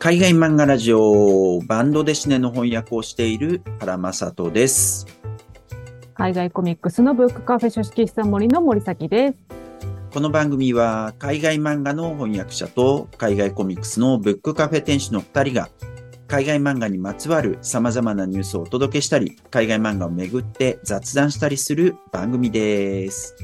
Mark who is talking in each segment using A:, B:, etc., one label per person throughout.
A: 海外漫画ラジオバンドデシネの翻訳をしている原正人です。
B: 海外コミックスのブックカフェ書式室森の森崎です。
A: この番組は海外漫画の翻訳者と海外コミックスのブックカフェ店主の2人が海外漫画にまつわる様々なニュースをお届けしたり、海外漫画をめぐって雑談したりする番組です。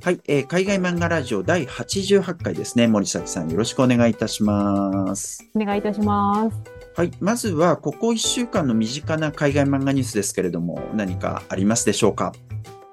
A: はい、えー海外漫画ラジオ第88回ですね。森崎さんよろしくお願いいたします。
B: お願いいたします。
A: はい。まずは、ここ1週間の身近な海外漫画ニュースですけれども、何かありますでしょうか？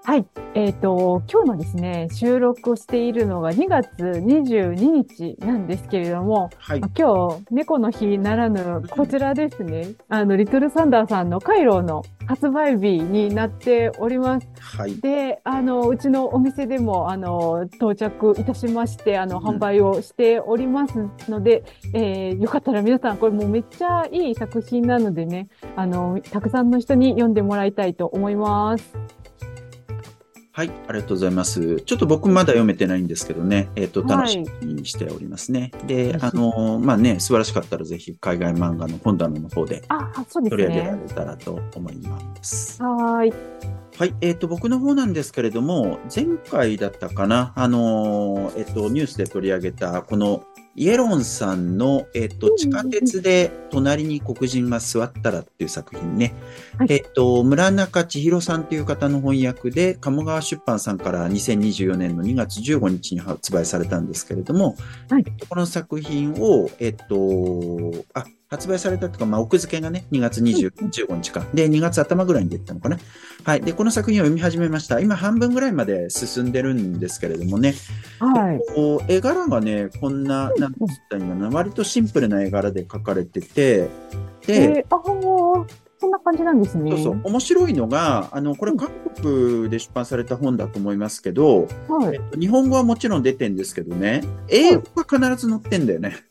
B: はい。えっ、と、今日のですね、収録をしているのが2月22日なんですけれども、
A: はい
B: ま。今日、猫の日ならぬ、こちらですね、あの、リトルサンダーさんのカイロの発売日になっております。
A: はい。
B: で、あの、うちのお店でも、あの、到着いたしまして、あの、
A: うん
B: 販売をしておりますので、えーよかったら皆さん、これもうめっちゃいい作品なのでね、あの、たくさんの人に読んでもらいたいと思います。
A: はい。ありがとうございます。ちょっと僕まだ読めてないんですけどね、えっ、と、
B: はい
A: 楽しみにしておりますね。で、
B: はい
A: あの、まあね、素晴らしかったらぜひ海外漫画の本棚の方で取り上げら
B: ね。
A: れたらと思います。
B: はーい。
A: はい。えっ、と、僕の方なんですけれども、前回だったかな、あの、えっ、と、ニュースで取り上げた、この、イエロンさんの、えっ、と、地下鉄で隣に黒人が座ったらっていう作品ね。
B: はい。
A: えっ、と、村中千尋さんという方の翻訳で、鴨川出版さんから2024年の2月15日に発売されたんですけれども、
B: はい。
A: えっとこの作品を、えっ、と、あ、発売されたとか、まあ、奥付けがね、2月20 15日か。で、2月頭ぐらいに出てたのかな。はい。で、この作品を読み始めました。今、半分ぐらいまで進んでるんですけれどもね、
B: はい。
A: こう絵柄がね、こんな、なんて言ったんだな、割とシンプルな絵柄で描かれてて、で、
B: えー、そんな感じなんですね。
A: そうそう、面白いのが、あの、これ韓国で出版された本だと思いますけど、
B: はい。
A: えっと、日本語はもちろん出てんですけどね、英語が必ず載ってんだよね。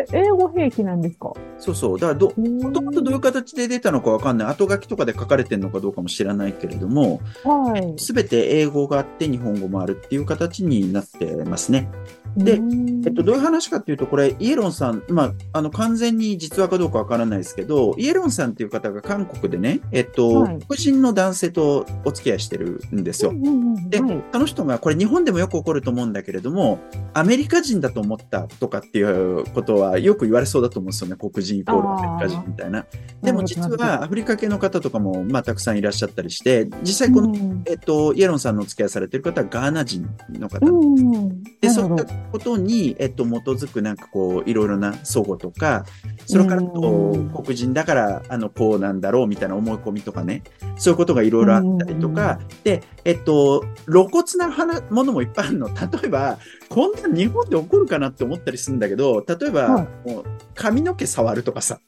B: えー、英語兵器なんですか？
A: そうそう。だからど、
B: も
A: もともとどういう形で出たのかわかんない。後書きとかで書かれてるのかどうかも知らないけれども、
B: はい。
A: すべて英語があって日本語もあるっていう形になってますね。で
B: うん
A: えっと、どういう話かっていうと、これ、イエロンさん、まあ、あの、完全に実話かどうかわからないですけど、イエロンさんっていう方が韓国でね、えっと、
B: はい
A: 黒人の男性とお付き合いしてるんですよ。
B: うんうんうん
A: で、
B: はい。
A: その人が、これ日本でもよく起こると思うんだけれども、アメリカ人だと思ったとかっていうことはよく言われそうだと思うんですよね。黒人イコールアメリカ人みたいな。でも実はアフリカ系の方とかも、まあ、たくさんいらっしゃったりして、実際この、
B: うん
A: えっと、イエロンさんのお付き合いされてる方はガーナ人の方
B: うんうん
A: で、
B: なるほど
A: そういったことに、えっと、基づくなんかこう、いろいろな相互とか、それからと
B: うん。
A: 黒人だから、あの、こうなんだろうみたいな思い込みとかね、そういうことがいろいろあったりとか、で、えっと、露骨な話ものもいっぱいあるの。例えば、こんな日本で起こるかなって思ったりするんだけど、例えば、
B: は
A: もう髪の毛触るとかさ、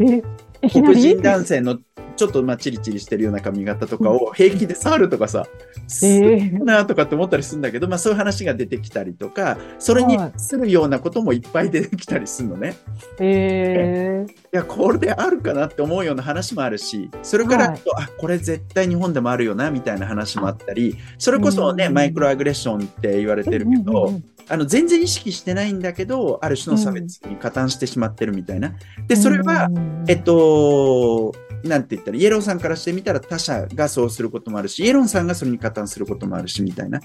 B: え、
A: 黒人男性のちょっとまあチリチリしてるような髪型とかを平気で触るとかさ、す
B: え
A: げ
B: ー
A: えなとかって思ったりするんだけど、まあそういう話が出てきたりとか、それに
B: はい
A: するようなこともいっぱい出てきたりするのね。
B: えー、
A: いや、これであるかなって思うような話もあるし、それから、
B: はい。
A: あ、これ絶対日本でもあるよな、みたいな話もあったり、それこそね、
B: うん。
A: マイクロアグレッションって言われてるけど、あの、全然意識してないんだけど、ある種の差別に加担してしまってるみたいな。で、それは、
B: うん
A: えっと、なんて言ったら、イエローさんからしてみたら他者がそうすることもあるし、イエロンさんがそれに加担することもあるし、みたいな。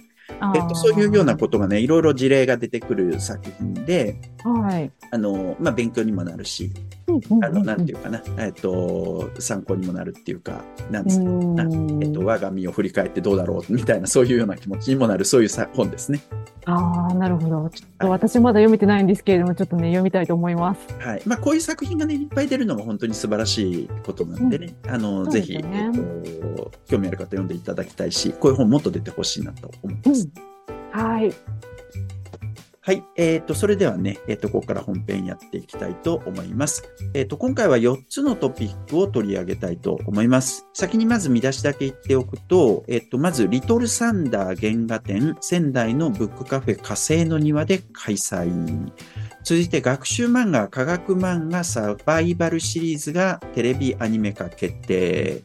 A: えっと、そういうようなことがね、いろいろ事例が出てくる作品で、
B: はい。
A: あの、まあ、勉強にもなるし、あの、なんていうかな、えっと、参考にもなるっていうか、なんですか、
B: うん
A: えっと、我が身を振り返ってどうだろうみたいな、そういうような気持ちにもなる、そういうさ本ですね。
B: ああ、なるほど。ちょっと私まだ読めてないんですけれども、ちょっとね、読みたいと思います。
A: はい。まあ、こういう作品がね、いっぱい出るのが本当に素晴らしいことなんでね、あの、
B: そう
A: ぜひ、えっと、興味ある方読んでいただきたいし、こういう本もっと出てほしいなと思います。
B: はい。
A: はい。えっ、と、それではね、えっ、と、ここから本編やっていきたいと思います。えっ、と、今回は4つのトピックを取り上げたいと思います。先にまず見出しだけ言っておくと、えっ、と、まず、リトルサンダー原画展、仙台のブックカフェ火星の庭で開催。続いて、学習漫画、科学漫画サバイバルシリーズがテレビアニメ化決定。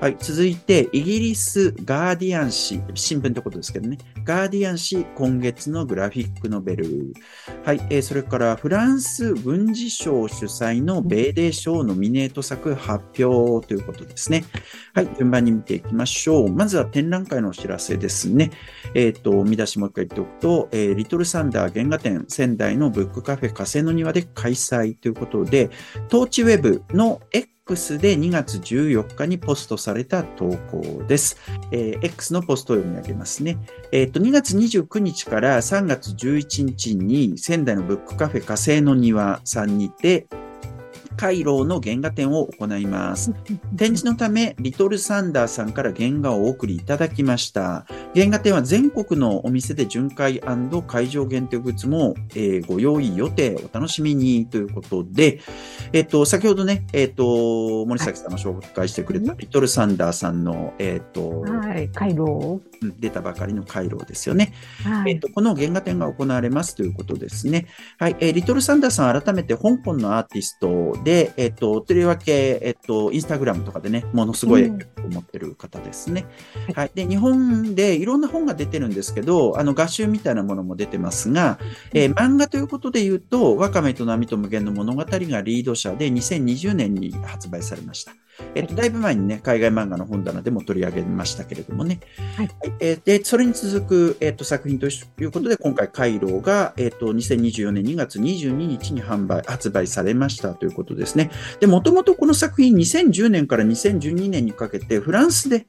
A: はい、続いて、イギリスガーディアン紙、新聞ってことですけどね。ガーディアン紙、今月のグラフィックノベル。はい、えーそれからフランス軍事省主催の米デー賞ノミネート作発表ということですね。はい、順番に見ていきましょう。まずは展覧会のお知らせですね。えっ、と、見出しもう一回言っておくと、えーリトルサンダー原画展仙台のブックカフェ火星の庭で開催ということで、トーチウェブの X で2月14日にポストされた投稿です。えー X のポストを読み上げますね。えっ、と、2月29日から3月11日に仙台のブックカフェ火星の庭さんにて、カイロの原画展を行います。展示のため、リトルサンダーさんから原画をお送りいただきました。原画展は全国のお店で巡回会場限定グッズも、えーご用意予定、お楽しみにということで、えっ、と、先ほどね、えっ、と、森崎さんが紹介してくれたリトルサンダーさんの、えっ、と、
B: はい。回路。
A: うん出たばかりの回路ですよね。
B: はい。
A: えっと、この原画展が行われますということですね。はい。えーリトルサンダーさん、改めて香港のアーティストで、えっと、とりわけ、えっと、インスタグラムとかでね、ものすごい
B: うん
A: 影響を持ってる方ですね。はい。で、日本でいろんな本が出てるんですけど、あの、画集みたいなものも出てますが、えー漫画ということで言うと、ワカメと波と無限の物語がリード者で2020年に発売されました。えっと、だいぶ前にね、海外漫画の本棚でも取り上げましたけれどもね。
B: はい
A: えーで、それに続く、えっと、作品ということで、今回、カイローが、えっと、2024年2月22日に販売、発売されましたということですね。で、もともとこの作品、2010年から2012年にかけて、フランスで、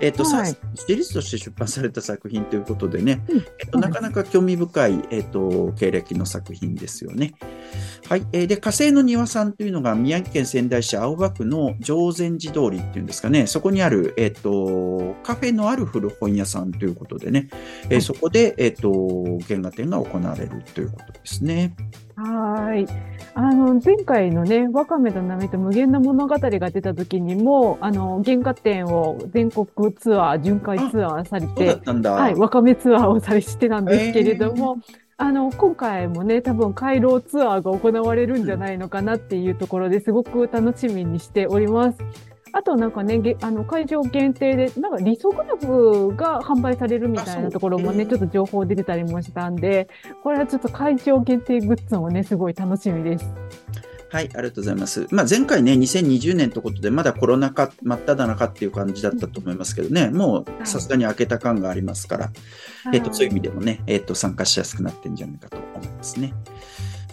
A: えっと、
B: はい。
A: さシリーズとして出版された作品ということでね、
B: うん。
A: えっと、なかなか興味深い、えっと、経歴の作品ですよね。はい。えーで、火星の庭さんというのが宮城県仙台市青葉区の常禅寺通りっていうんですかね、そこにある、えっと、カフェのある古本屋さんということでね、えそこで、えっと、原画展が行われるということですね。
B: はーい。あの、前回のね、ワカメと波と無限な物語が出た時にも、あの、原画展を全国ツアー、巡回ツアーされて。はい、ワカメツアーをされしてたんですけれども、あの、今回もね、多分回廊ツアーが行われるんじゃないのかなっていうところですごく楽しみにしております。あとなんかね、げあの会場限定で、なんかリソグラフが販売されるみたいなところもね、ちょっと情報出てたりもしたんで、これはちょっと会場限定グッズもね、すごい楽しみです。
A: はい、ありがとうございます。まあ、前回ね、2020年ということで、まだコロナ禍真っ只中っていう感じだったと思いますけどね、もうさすがに開けた感がありますから、えっと、そういう意味でもね、えっと、参加しやすくなってんじゃないかと思いますね。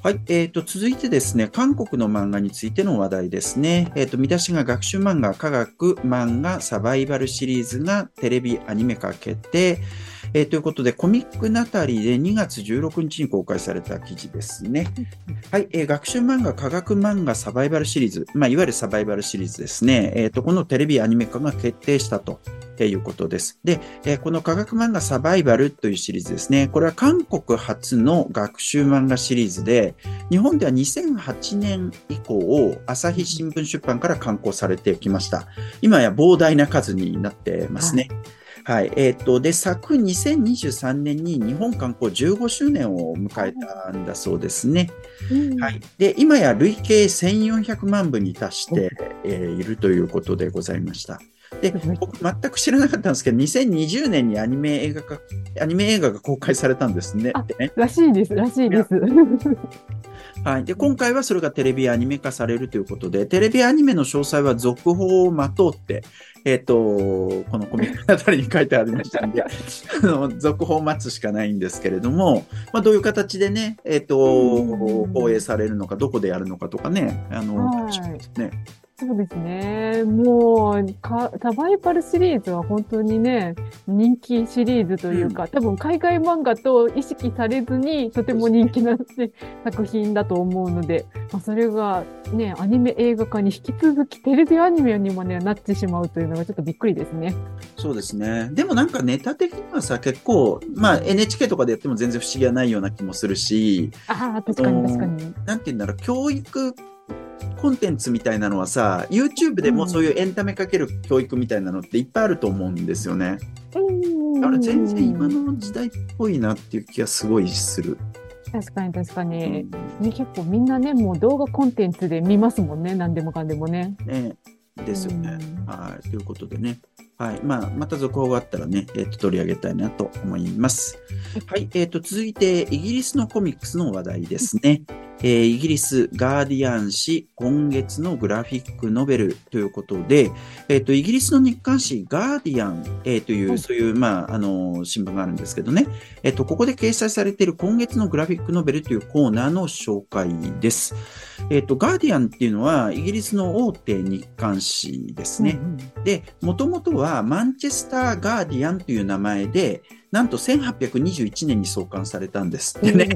A: はい。えっ、と、続いてですね、韓国の漫画についての話題ですね。えっ、と、見出しが学習漫画、科学漫画、サバイバルシリーズがテレビアニメ化決定。えーということで、コミックナタリーで2月16日に公開された記事ですね。はい、えー学習漫画、科学漫画、サバイバルシリーズ、まあ、いわゆるサバイバルシリーズですね。えっ、と、このテレビアニメ化が決定したと。えーいうことです。で、えーこの科学漫画サバイバルというシリーズですね。これは韓国初の学習漫画シリーズで、日本では2008年以降、朝日新聞出版から刊行されてきました。今や膨大な数になってますね。はい。えっ、と、で、昨2023年に日本観光15周年を迎えたんだそうですね。
B: うん
A: はい。で、今や累計1400万部に達して、えーいるということでございました。で、僕全く知らなかったんですけど、2020年にアニメ映画化、アニメ映画が公開されたんですね
B: らしいです、らしいです。
A: はい。で、今回はそれがテレビアニメ化されるということで、テレビアニメの詳細は続報を待とうって、えっ、と、このコミックあたりに書いてありましたんで、あの続報を待つしかないんですけれども、まあ、どういう形でね、えっ、と、
B: うん
A: 放映されるのか、どこでやるのかとかね、あの、ね。
B: そうですね。もうか、サバイバルシリーズは本当にね、人気シリーズというか、多分海外漫画と意識されずに、とても人気な、ね、作品だと思うので、まあ、それがね、アニメ映画化に引き続きテレビアニメにまでなってしまうというのがちょっとびっくりですね。
A: そうですね。でもなんかネタ的にはさ、結構、まあ NHK とかでやっても全然不思議はないような気もするし、
B: ああ、確かに確かに。
A: なんて言うんだろう、教育コンテンツみたいなのはさ、YouTube でもそういうエンタメかける教育みたいなのっていっぱいあると思うんですよね。
B: うん
A: だから全然今の時代っぽいなっていう気がすごいする。
B: 確かに確か
A: う
B: に。
A: ん
B: ね、結構みんなね、もう動画コンテンツで見ますもんね、何でもかんでもね。
A: ねですよね。はい。ということでね。はい。まあ、また続報があったらね、えっ、と、取り上げたいなと思います。はい。えっ、と、続いて、イギリスのコミックスの話題ですね。えーイギリス、ガーディアン紙、今月のグラフィックノベルということで、えっ、と、イギリスの日刊紙、ガーディアン、えーという、
B: はい
A: そういう、まあ、あの、新聞があるんですけどね。えっ、と、ここで掲載されている今月のグラフィックノベルというコーナーの紹介です。えっ、と、ガーディアンっていうのは、イギリスの大手日刊紙ですね。で、もともとはマンチェスター・ガーディアンという名前で、なんと1821年に創刊されたんですってね。
B: す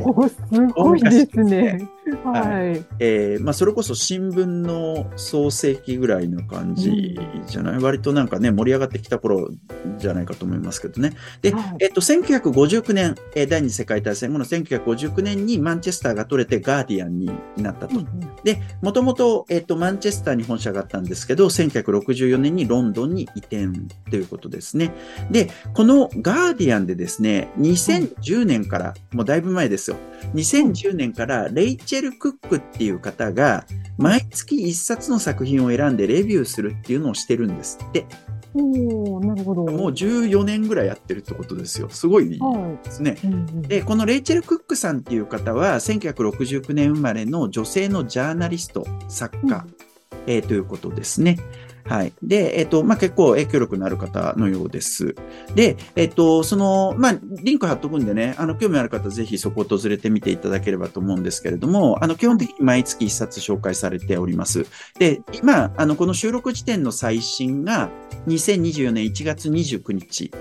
B: ごいですね。はい。
A: えーまあ、それこそ新聞の創世記ぐらいの感じじゃない、割となんかね、盛り上がってきた頃じゃないかと思いますけどね。で、
B: はい
A: えっと、1959年、えー第二次世界大戦後の1959年にマンチェスターが取れてガーディアンになったと。で、もともと、えっと、マンチェスターに本社があったんですけど、1964年にロンドンに移転ということですね。で、このガーディアンでですね、2010年から、もうだいぶ前ですよ。2010年からレイチェル・クックっていう方が、毎月一冊の作品を選んでレビューするっていうのをしてるんですって。
B: おーなるほど。
A: もう14年ぐらいやってるってことですよ。すごい
B: は
A: ですね。
B: い。うんうん
A: で、このレイチェル・クックさんっていう方は、1969年生まれの女性のジャーナリスト、作家、えーということですね。はい。で、えっ、と、まあ、結構影響力のある方のようです。で、えっ、と、その、まあ、リンク貼っとくんでね、あの、興味ある方、ぜひそこを訪れてみていただければと思うんですけれども、あの、基本的に毎月一冊紹介されております。で、今、あの、この収録時点の最新が、2024年1月29日、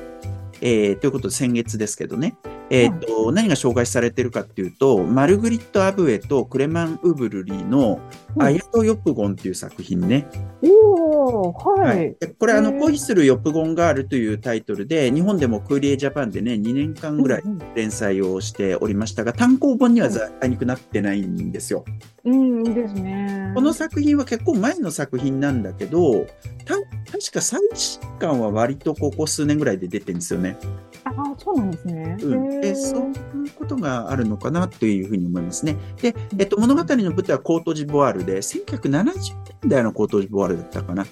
A: えーということで先月ですけどね。えっ、と、何が紹介されてるかっていうと、マルグリット・アブエとクレマン・ウブルリーの
B: うん
A: アヤト・ヨプゴンっていう作品ね。
B: おーはい。
A: でこれ、あの、恋するヨプゴンガールというタイトルで、日本でもクーリエ・ジャパンでね、2年間ぐらい
B: うん
A: 連載をしておりましたが、単行本にはざあいにくなってないんですよ。
B: うん、いいですね。
A: この作品は結構前の作品なんだけど、た確か最新刊は割とここ数年ぐらいで出てるんですよね。
B: ああ、そうなんですね。
A: うん、でそういうことがあるのかなというふうに思いますね。で、えっと、物語の舞台はコートジボワールで、1970年代のコートジボワールだったかな。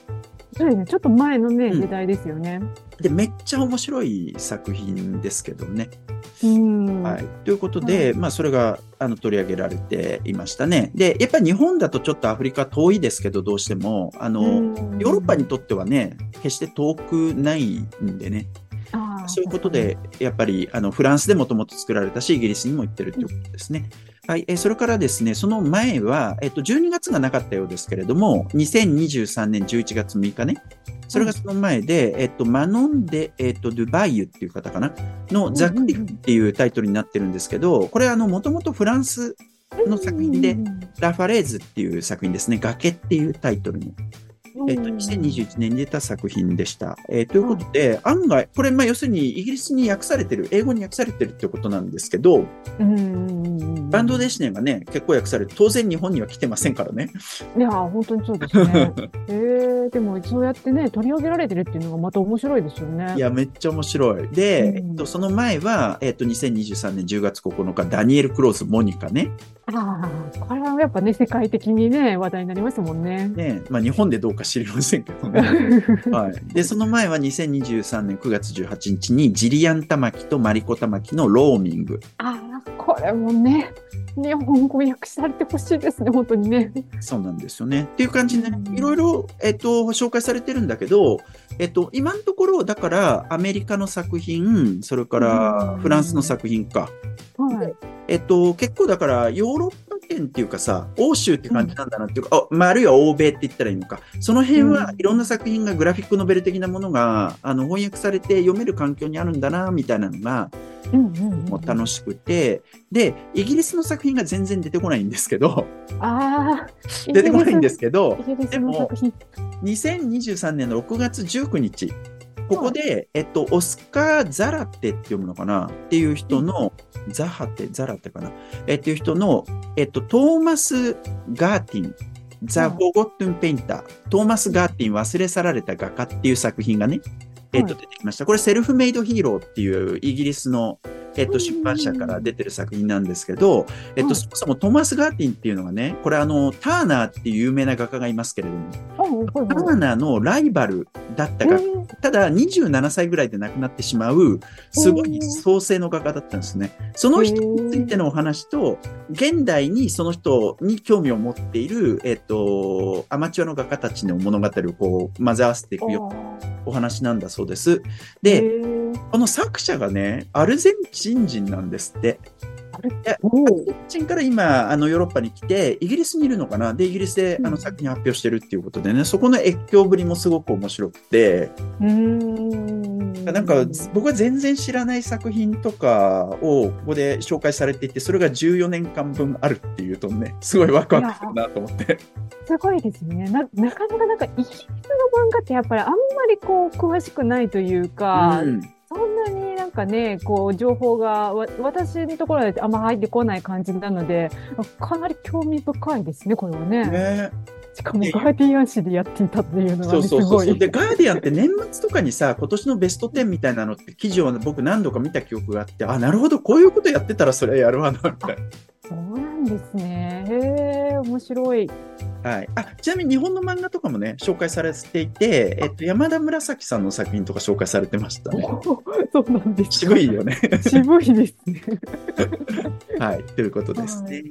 B: そうですね。ちょっと前のね、
A: うん
B: 時代ですよね。
A: で、めっちゃ面白い作品ですけどね。
B: うん。
A: はい。ということで、まあ、それが、あの、取り上げられていましたね。で、やっぱり日本だとちょっとアフリカ遠いですけど、どうしても、あの、
B: うん
A: ヨーロッパにとってはね、決して遠くないんでね。そういうことで、やっぱりあのフランスでもともと作られたし、イギリスにも行ってるということですね。はい、えーそれからですね、その前は、えっと、12月がなかったようですけれども、2023年11月6日ね、それがその前で、えっと、マノンで、えっと、ドゥバイユっていう方かな、のザ・クリフっていうタイトルになってるんですけど、これあの、もともとフランスの作品でラファレーズっていう作品ですね、崖っていうタイトルの。
B: うん
A: えっと、2021年に出た作品でした。えーということで、案外、これ、まあ、要するにイギリスに訳されてる、英語に訳されてるってことなんですけど、
B: うん
A: バンドデシネがね、結構訳されて、当然日本には来てませんからね。
B: いやー、本当にそうですね。えー、でもそうやってね、取り上げられてるっていうのがまた面白いですよね。
A: いや、めっちゃ面白い。で、
B: うん
A: えっと、その前は、えっと、2023年10月9日、ダニエル・クローズ・モニカね。
B: ああ、これはやっぱね、世界的にね、話題になりますもんね。
A: ね、まあ、日本でどうか知りませんけどね。はい。で、その前は2023年9月18日に、ジリアン・タマキとマリコ・タマキのローミング。
B: ああ、これもね、日本語訳されてほしいですね、本当にね。
A: そうなんですよね。っていう感じでね
B: う、ん
A: いろいろ、えっと、紹介されてるんだけど、えっと、今のところ、だから、アメリカの作品、それから
B: うん
A: フランスの作品か。
B: はい。
A: えっと、結構だから、ヨーロッパ圏っていうかさ、欧州って感じなんだなっていうか、あまあ、あるいは欧米って言ったらいいのか。その辺は
B: うん
A: いろんな作品がグラフィックノベル的なものが、あの、翻訳されて読める環境にあるんだな、みたいなのが、
B: うんうんうん
A: もう楽しくて、で、イギリスの作品が全然出てこないんですけど、
B: ああ、
A: 出てこないんですけど、
B: イギリスの作品。
A: 2023年の6月19日、ここで、えっと、オスカー・ザラテって読むのかな？っていう人の、ザハテ、ザラテかな？えっていう人の、えっと、トーマス・ガーティン、ザ・ボゴットン・ペインター、トーマス・ガーティン忘れ去られた画家っていう作品がね、えっと、
B: はい。
A: 出てきました。これ、セルフメイドヒーローっていうイギリスのえっと、出版社から出てる作品なんですけど、えっと、
B: はい。
A: そもそもトーマス・ガーティンっていうのがね、これあの、ターナーっていう有名な画家がいますけれども、
B: はい
A: ターナーのライバルだった画家、ただ27歳ぐらいで亡くなってしまう、すごい創世の画家だったんですね。その人についてのお話と、現代にその人に興味を持っている、えっと、アマチュアの画家たちの物語をこう混ぜ合わせていくよ。うなお話なんだそうです。で、この作者がね、アルゼンチン人なんですって。
B: お
A: アルゼンチンから今、あのヨーロッパに来て、イギリスにいるのかな？で、イギリスであの作品発表してるっていうことでね、そこの越境ぶりもすごく面白くて、
B: うん
A: なんか僕は全然知らない作品とかをここで紹介されていて、それが14年間分あるっていうとね、すごいワクワクするなと思って。
B: すごいですね。な、なかなかなんか、イギリスの漫画ってやっぱりあんまりこう、詳しくないというか、
A: うん
B: そんなになんかね、こう、情報がわ、私のところであんま入ってこない感じなので、かなり興味深いですね、これはね。
A: ね
B: しかも、ガーディアン誌でやっていたっていうの
A: そう
B: がね、すごい。
A: そうそうそう。で、ガーディアンって年末とかにさ、今年のベスト10みたいなのって記事を僕何度か見た記憶があって、あ、なるほど、こういうことやってたらそれはやるわな、みたい
B: そうなんですね。へえ、面白い。
A: な。はい。あ、ちなみに日本の漫画とかもね、紹介されていて、えっと、山田紫さんの作品とか紹介されてましたね。
B: そうなんですか。
A: 渋いよね。
B: 渋いですね。
A: はい。ということですね。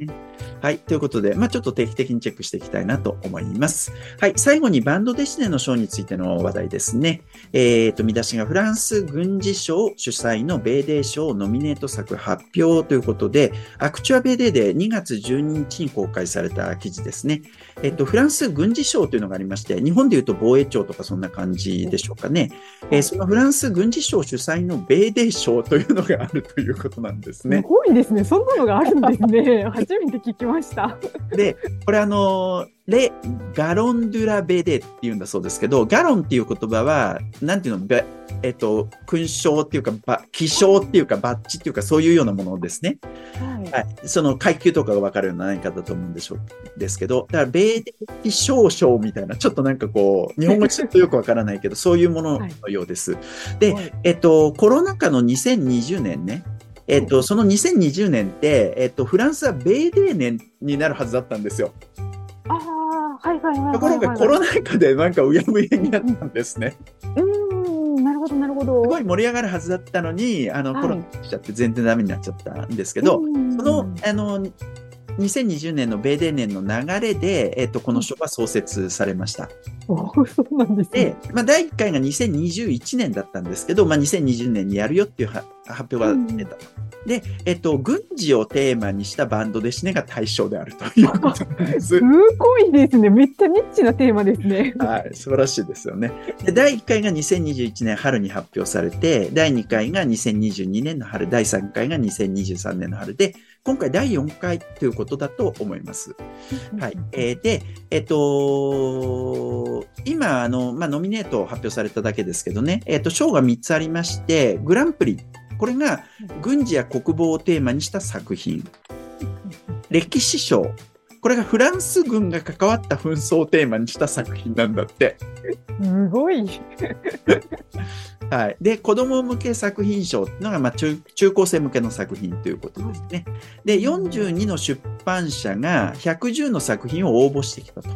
A: はい。ということで、まあちょっと定期的にチェックしていきたいなと思います。はい。最後にバンドデシネの賞についての話題ですね。えっ、と、見出しがフランス軍事賞主催のベーデー賞ノミネート作発表ということで、アクチュアベーデーで2月12日に公開された記事ですね。えっ、と、フランス軍事賞というのがありまして、日本でいうと防衛庁とかそんな感じでしょうかね。えーそのフランス軍事賞主催のベーデー賞というのがあるということなんですね
B: す。ごいですね。そんなのがあるんですね。初めて聞きました。
A: で、これあの、レ・ガロン・ドゥラ・ベデって言うんだそうですけど、ガロンっていう言葉は、なんていうの、べえっと、勲章っていうか、ば記章っていうか、バッジっていうか、そういうようなものですね。
B: はい。
A: はい。その階級とかがわかるような何かだと思うんでしょう。ですけど、だから、米デ記章章みたいな、ちょっとなんかこう、日本語ちょっとよくわからないけど、そういうもののようです。で
B: はい
A: えっと、コロナ禍の2020年ね、えっと、その2020年って、えっと、フランスはベーデー年になるはずだったんですよ。
B: ああ、はいはいはい。
A: ところがコロナ禍でなんかうやむやになったんですね。
B: うーん、ほどなるほど。
A: すごい盛り上がるはずだったのに、あの、
B: はい
A: コロナ来ちゃって全然ダメになっちゃったんですけど、
B: うん
A: その、あの、2020年のベーデー年の流れで、えっと、この賞は創設されました。
B: そうなんです
A: で
B: ね。、
A: まあ、第1回が2021年だったんですけど、まあ、2020年にやるよっていうは発表が出たと。で、えっと、軍事をテーマにしたバンドでシネが対象であるということです
B: す。ごいですね。めっちゃニッチなテーマですね。
A: はい、素晴らしいですよね。で、第1回が2021年春に発表されて、第2回が2022年の春、第3回が2023年の春で、今回第4回ということだと思います。はい。えーで、えっ、と今、あの、まあ、ノミネート発表されただけですけどね、えっ、と、賞が3つありまして、グランプリ。これが軍事や国防をテーマにした作品。歴史賞。これがフランス軍が関わった紛争をテーマにした作品なんだって。
B: すごい。
A: はい。で、子供向け作品賞っていうのが、まあ中、中高生向けの作品ということですね。で、42の出版社が110の作品を応募してきたと。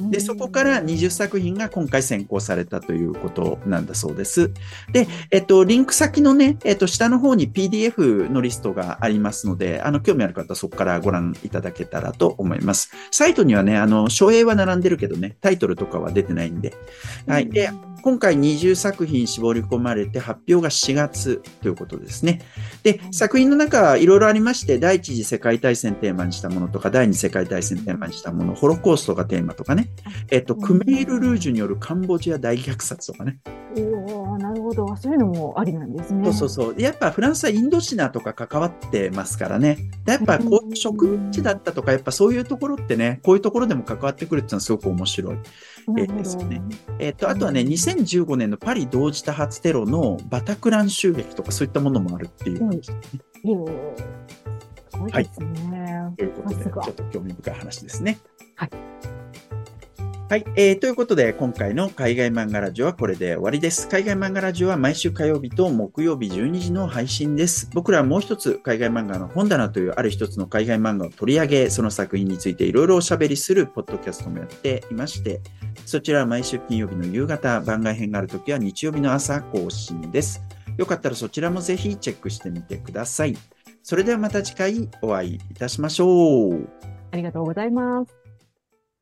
A: で、そこから20作品が今回選考されたということなんだそうです。で、えっと、リンク先のね、えっと、下の方に PDF のリストがありますので、あの、興味ある方はそこからご覧いただけたらと思います。サイトにはね、あの、書影は並んでるけどね、タイトルとかは出てないんで。はい。で、今回20作品絞り込まれて発表が4月ということですね。で、作品の中いろいろありまして、第一次世界大戦テーマにしたものとか、第二次世界大戦テーマにしたもの、ホロコーストがテーマとかね、えっと、クメール・ルージュによるカンボジア大虐殺とかね。
B: おーなるほど。そういうのもありなんですね。
A: そうそうそう。やっぱフランスはインドシナとか関わってますからね。やっぱこういう植民地だったとか、やっぱそういうところってね、こういうところでも関わってくるっていうのはすごく面白い。
B: なるほど
A: ですよねえっと、あとはね、2015年のパリ同時多発テロのバタクラン襲撃とかそういったものもあるっていうね。
B: えーすごいですね。
A: ということで、ちょっと興味深い話ですね。
B: はい。
A: はい、えーということで、今回の海外漫画ラジオはこれで終わりです。海外漫画ラジオは毎週火曜日と木曜日12時の配信です。僕らはもう一つ、海外漫画の本棚というある一つの海外漫画を取り上げ、その作品についていろいろおしゃべりするポッドキャストもやっていまして、そちらは毎週金曜日の夕方、番外編があるときは日曜日の朝更新です。よかったらそちらもぜひチェックしてみてください。それではまた次回お会いいたしましょう。
B: ありがとうございます。